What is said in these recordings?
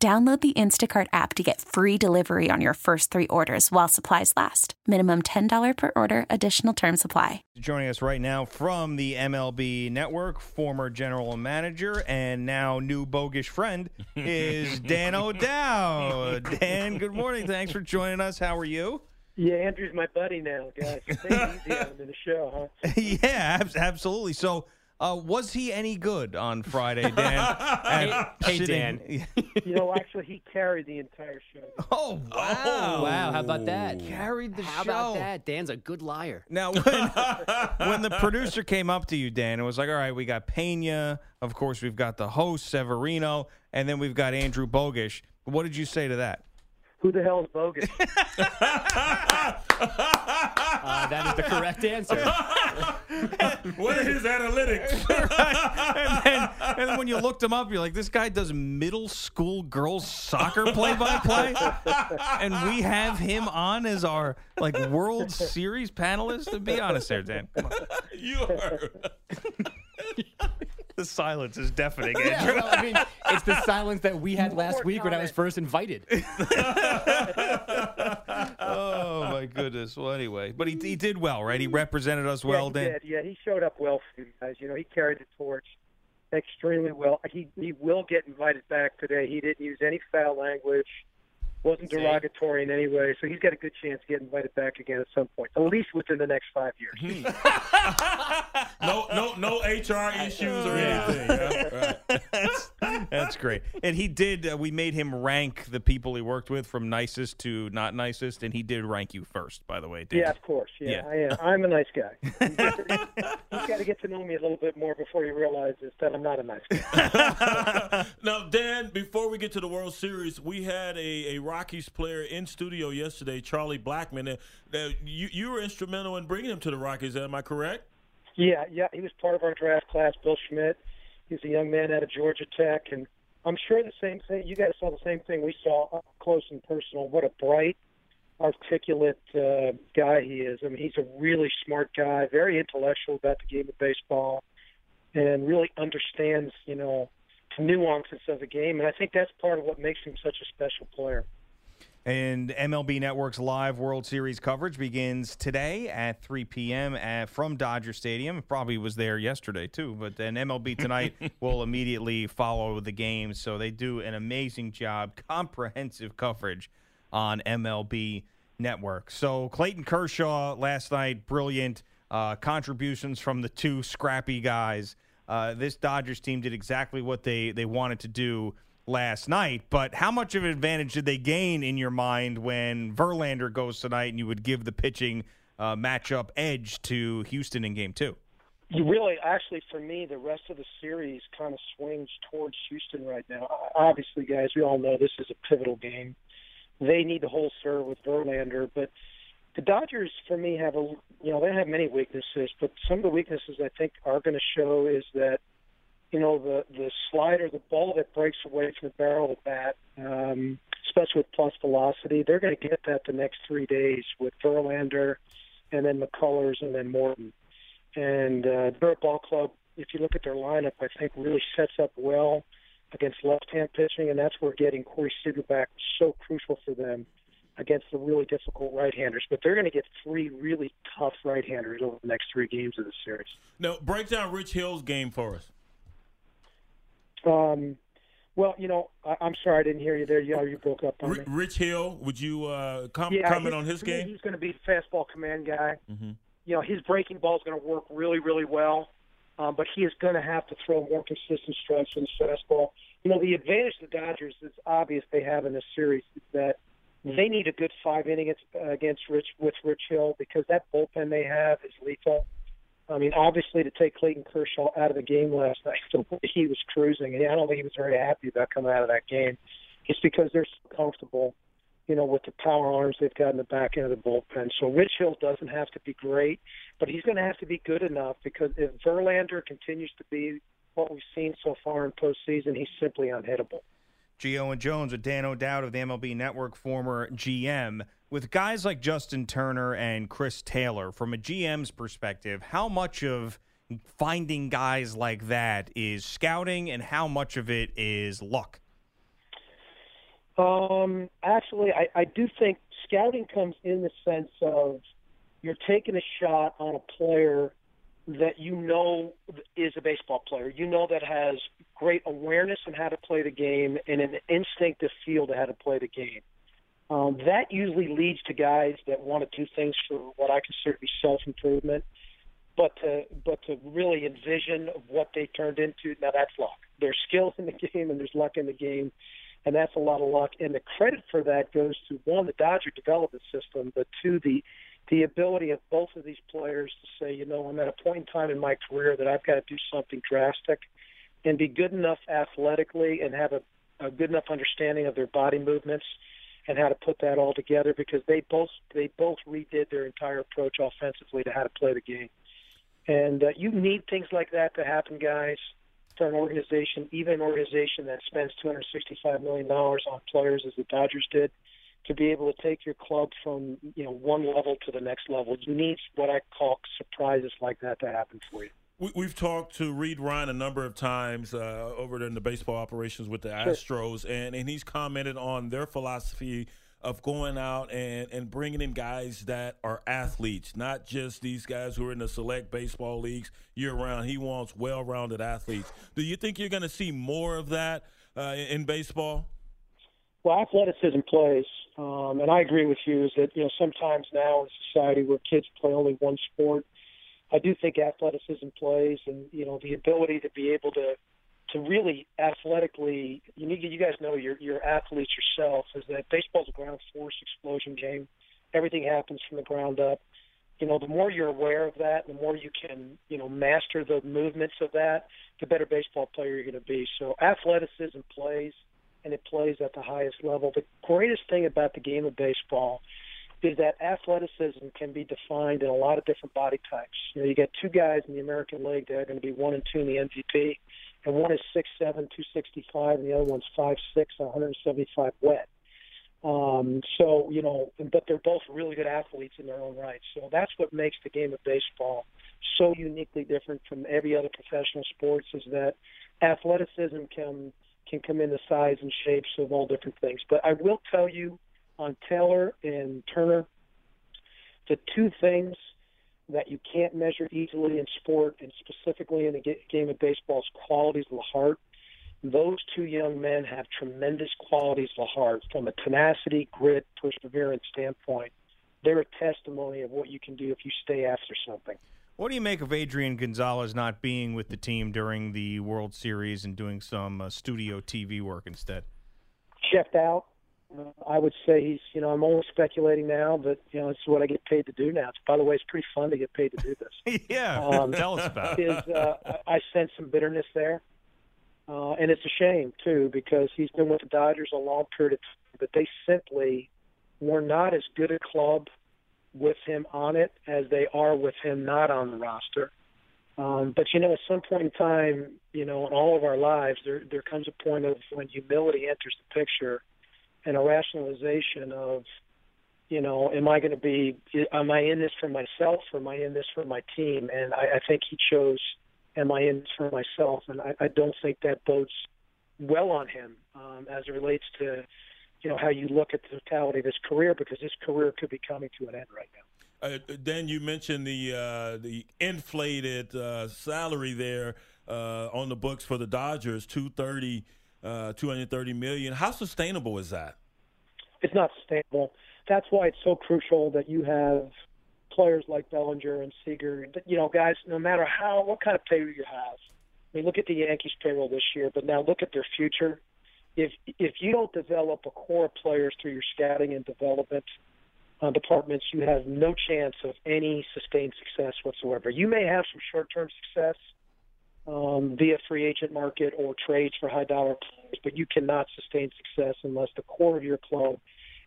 Download the Instacart app to get free delivery on your first three orders while supplies last. Minimum $10 per order, additional term supply. Joining us right now from the MLB Network, former general manager and now new bogus friend is Dan O'Dowd. Dan, good morning. Thanks for joining us. How are you? Yeah, Andrew's my buddy now, guys. So take it easy on the show, huh? yeah, ab- absolutely. So, uh, was he any good on Friday, Dan? At hey, sitting- You know, actually, he carried the entire show. oh wow! wow, how about that? Carried the How show. How about that? Dan's a good liar. Now, when, when the producer came up to you, Dan, it was like, all right, we got Pena. Of course, we've got the host, Severino, and then we've got Andrew Bogish. What did you say to that? Who the hell is bogus? Uh, that is the correct answer. What are his analytics? and, then, and then when you looked him up, you're like, this guy does middle school girls soccer play by play, and we have him on as our like World Series panelist. To be honest, there, Dan, Come on. you are. The silence is deafening. yeah, Andrew. well, I mean, it's the silence that we had last more week when I was first invited. oh my goodness. Well, anyway, but he, he did well, right? He represented us well, yeah, he Dan. did. Yeah, he showed up well for you guys. You know, he carried the torch extremely well. He he will get invited back today. He didn't use any foul language. Wasn't derogatory in any way, so he's got a good chance to get invited back again at some point, at least within the next five years. No, no, no HR issues or Yeah. anything. yeah? Right. That's, that's great. And he did. Uh, we made him rank the people he worked with from nicest to not nicest, and he did rank you first, by the way. Dan. Yeah, of course. Yeah, Yeah. I am. I'm a nice guy. He's got to get to know me a little bit more before he realizes that I'm not a nice guy. now, Dan, before we get to the World Series, we had a, a Rockies player in studio yesterday, Charlie Blackmon. And, uh, you, you were instrumental in bringing him to the Rockies, am I correct? Yeah, yeah, he was part of our draft class. Bill Schmidt, he's a young man out of Georgia Tech, and I'm sure the same thing. You guys saw the same thing we saw up close and personal. What a bright, articulate uh, guy he is. I mean, he's a really smart guy, very intellectual about the game of baseball, and really understands, you know, nuances of the game. And I think that's part of what makes him such a special player. And MLB Network's live World Series coverage begins today at 3 p.m. At, from Dodger Stadium. Probably was there yesterday too, but then MLB tonight will immediately follow the game. So they do an amazing job, comprehensive coverage on MLB Network. So Clayton Kershaw last night, brilliant uh, contributions from the two scrappy guys. Uh, this Dodgers team did exactly what they they wanted to do last night. But how much of an advantage did they gain in your mind when Verlander goes tonight and you would give the pitching uh, matchup edge to Houston in game two? You really, actually, for me, the rest of the series kind of swings towards Houston right now. Obviously, guys, we all know this is a pivotal game. They need to hold serve with Verlander, but the Dodgers, for me, have a you know they have many weaknesses, but some of the weaknesses I think are going to show is that you know the the slider, the ball that breaks away from the barrel of the bat, um, especially with plus velocity, they're going to get that the next three days with Verlander, and then McCullers, and then Morton. And uh, Barrett Ball Club, if you look at their lineup, I think really sets up well against left-hand pitching, and that's where getting Corey Seager back was so crucial for them against the really difficult right-handers. But they're going to get three really tough right-handers over the next three games of the series. Now, break down Rich Hill's game for us. Um, well, you know, I, I'm sorry I didn't hear you there. You, you broke up on me. Rich Hill, would you uh, com- Yeah, comment on his game? He's going to be a fastball command guy. Mhm. You know, his breaking ball is going to work really, really well, um, but he is going to have to throw more consistent strikes in his fastball. You know, the advantage the Dodgers is obvious they have in this series is that they need a good five inning against, uh, against Rich with Rich Hill because that bullpen they have is lethal. I mean, obviously, to take Clayton Kershaw out of the game last night, the way he was cruising, and I don't think he was very happy about coming out of that game. It's because they're so comfortable, you know, with the power arms they've got in the back end of the bullpen. So Rich Hill doesn't have to be great, but he's going to have to be good enough because if Verlander continues to be what we've seen so far in postseason, he's simply unhittable. Gio and Jones with Dan O'Dowd of the MLB Network, former GM. With guys like Justin Turner and Chris Taylor, from a GM's perspective, how much of finding guys like that is scouting and how much of it is luck? Um, actually, I, I do think scouting comes in the sense of you're taking a shot on a player that you know is a baseball player. You know that has great awareness on how to play the game and an instinctive feel to how to play the game. Um, that usually leads to guys that want to do things for what I consider to be self improvement, but to but to really envision what they turned into. Now that's luck. There's skill in the game and there's luck in the game, and that's a lot of luck. And the credit for that goes to one the Dodger development system, but two the the ability of both of these players to say, you know, I'm at a point in time in my career that I've got to do something drastic and be good enough athletically and have a, a good enough understanding of their body movements and how to put that all together because they both they both redid their entire approach offensively to how to play the game. And uh, you need things like that to happen, guys, for an organization, even an organization that spends $265 million on players as the Dodgers did to be able to take your club from you know one level to the next level. You need what I call surprises like that to happen for you. We, have talked to Reid Ryan a number of times uh, over there in the baseball operations with the Astros, and, and he's commented on their philosophy of going out and, and bringing in guys that are athletes, not just these guys who are in the select baseball leagues year round. He wants well rounded athletes. Do you think you're going to see more of that uh, in baseball? Well, athleticism plays, um, and I agree with you. Is that you know sometimes now in society where kids play only one sport, I do think athleticism plays, and you know the ability to be able to to really athletically. You need you guys know you're you're athletes yourself. Is that baseball's a ground force explosion game. Everything happens from the ground up. You know, the more you're aware of that, the more you can, you know, master the movements of that, the better baseball player you're going to be. So athleticism plays and it plays at the highest level. The greatest thing about the game of baseball is that athleticism can be defined in a lot of different body types. You know, you got two guys in the American League that are going to be one and two in the MVP, and one is six seven, two sixty five, and the other one's five six, one hundred seventy five wet. Um, so you know, but they're both really good athletes in their own right. So that's what makes the game of baseball so uniquely different from every other professional sports. Is that athleticism can can come in the size and shapes of all different things. But I will tell you on Taylor and Turner, the two things that you can't measure easily in sport and specifically in the game of baseball is qualities of the heart. Those two young men have tremendous qualities of the heart from a tenacity, grit, perseverance standpoint. They're a testimony of what you can do if you stay after something. What do you make of Adrian Gonzalez not being with the team during the World Series and doing some uh, studio TV work instead? Checked out. I would say he's, you know, I'm only speculating now, but you know, it's what I get paid to do now. It's, by the way, it's pretty fun to get paid to do this. yeah, um, tell us about it. Is, uh, I sense some bitterness there, uh, and it's a shame too because he's been with the Dodgers a long period of time, but they simply were not as good a club with him on it as they are with him not on the roster. Um, but you know, at some point in time, you know, in all of our lives, there there comes a point of when humility enters the picture, and a rationalization of, you know, am I going to be, am I in this for myself, or am I in this for my team? And I, I think he chose, am I in this for myself? And I, I don't think that bodes well on him um, as it relates to you know how you look at the totality of his career because his career could be coming to an end right now. Uh, Dan, you mentioned the uh, the inflated uh, salary there uh, on the books for the Dodgers, 230, uh, 230 million. How sustainable is that? It's not sustainable. That's why it's so crucial that you have players like Bellinger and Seager. You know, guys, no matter how what kind of pay you have. I mean, look at the Yankees payroll this year, but now look at their future if if you don't develop a core of players through your scouting and development uh, departments, you have no chance of any sustained success whatsoever. You may have some short-term success, um, via free agent market or trades for high dollar players, but you cannot sustain success unless the core of your club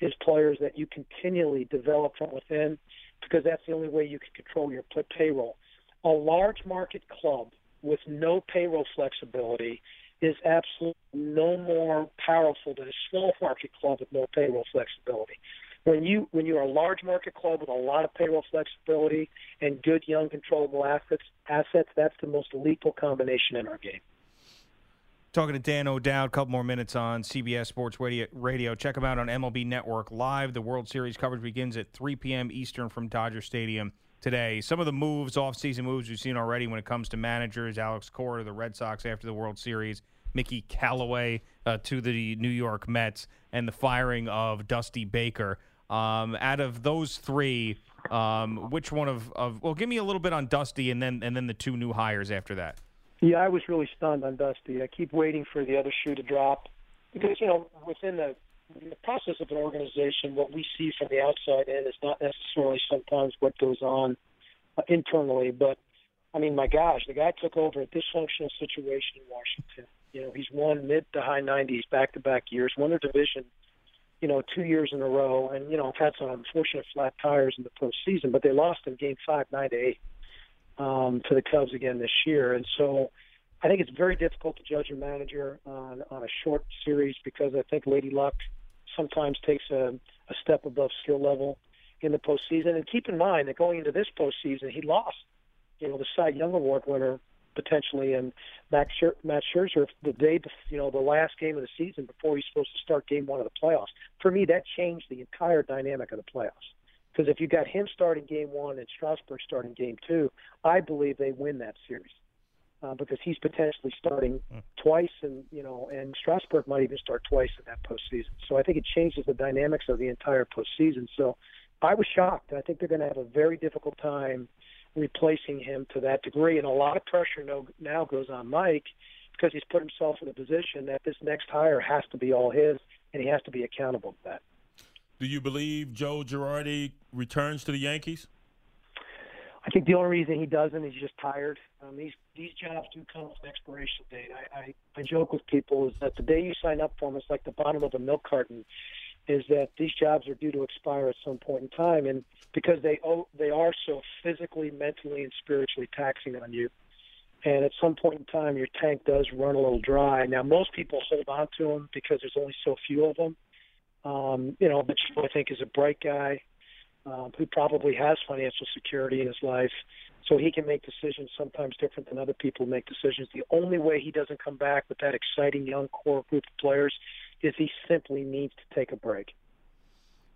is players that you continually develop from within, because that's the only way you can control your payroll. A large market club with no payroll flexibility is absolutely no more powerful than a small market club with no payroll flexibility. When you when you are a large market club with a lot of payroll flexibility and good young controllable assets, assets that's the most lethal combination in our game. Talking to Dan O'Dowd, a couple more minutes on CBS Sports Radio. Check him out on MLB Network Live. The World Series coverage begins at 3 p.m. Eastern from Dodger Stadium today. Some of the moves, off-season moves we've seen already when it comes to managers. Alex Cora, the Red Sox after the World Series. Mickey Callaway uh, to the New York Mets, and the firing of Dusty Baker. Um, out of those three, um, which one of, of well, give me a little bit on Dusty, and then and then the two new hires after that. Yeah, I was really stunned on Dusty. I keep waiting for the other shoe to drop because you know within the, the process of an organization, what we see from the outside in is not necessarily sometimes what goes on uh, internally. But I mean, my gosh, the guy took over a dysfunctional situation in Washington. You know, he's won mid to high 90s back to back years, won their division, you know, two years in a row, and you know, have had some unfortunate flat tires in the postseason, but they lost in Game Five, nine to eight um, to the Cubs again this year. And so I think it's very difficult to judge a manager on, on a short series because I think Lady Luck sometimes takes a, a step above skill level in the postseason. And keep in mind that going into this postseason, he lost, you know, the Cy Young Award winner potentially, and Max Scher- Matt Scherzer the day, you know, the last game of the season before he's supposed to start Game One of the playoffs. For me, that changed the entire dynamic of the playoffs. Because if you got him starting game one and Strasburg starting game two, I believe they win that series. Uh, because he's potentially starting mm. twice, and you know, and Strasburg might even start twice in that postseason. So I think it changes the dynamics of the entire postseason. So I was shocked. I think they're going to have a very difficult time replacing him to that degree, and a lot of pressure no, now goes on Mike because he's put himself in a position that this next hire has to be all his, and he has to be accountable to that. Do you believe Joe Girardi returns to the Yankees? I think the only reason he doesn't is he's just tired. Um, these these jobs do come with an expiration date. I, I I joke with people is that the day you sign up for them, it's like the bottom of a milk carton. Is that these jobs are due to expire at some point in time, and because they oh, they are so physically, mentally, and spiritually taxing on you, and at some point in time, your tank does run a little dry. Now, most people hold on to them because there's only so few of them um, you know, Mitch, I think, is a bright guy um, who probably has financial security in his life, so he can make decisions sometimes different than other people make decisions. The only way he doesn't come back with that exciting young core group of players is he simply needs to take a break.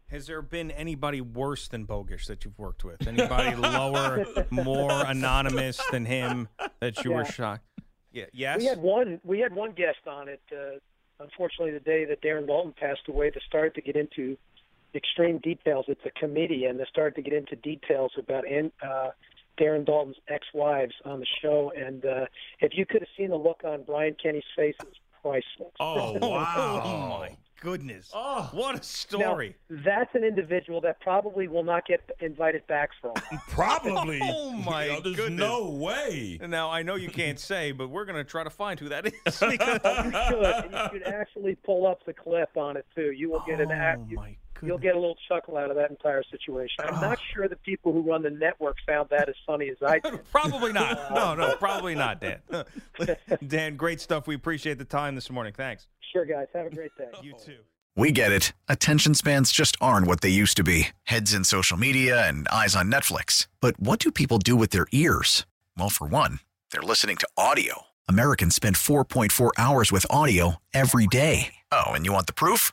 Has there been anybody worse than Bogish that you've worked with? Anybody lower, more anonymous than him that you yeah. were shocked? Yeah. Yes. We had one. We had one guest on it. Uh, unfortunately, the day that Darren Daulton passed away, they started to get into extreme details. It's a committee, and they started to get into details about uh, Darren Daulton's ex-wives on the show. And uh, if you could have seen the look on Brian Kenny's face, it was priceless. Oh, oh wow! oh my goodness! Oh, what a story! Now, that's an individual that probably will not get invited back from. probably. oh my you know, There's goodness! No way. Now I know you can't say, but we're going to try to find who that is. Because... you should. You should actually pull up the clip on it too. You will get an. Oh you, my You'll get a little chuckle out of that entire situation. I'm not sure the people who run the network found that as funny as I did. probably not. No, no, probably not, Dan. Dan, great stuff. We appreciate the time this morning. Thanks. Sure, guys. Have a great day. You too. We get it. Attention spans just aren't what they used to be heads in social media and eyes on Netflix. But what do people do with their ears? Well, for one, they're listening to audio. Americans spend 4.4 hours with audio every day. Oh, and you want the proof?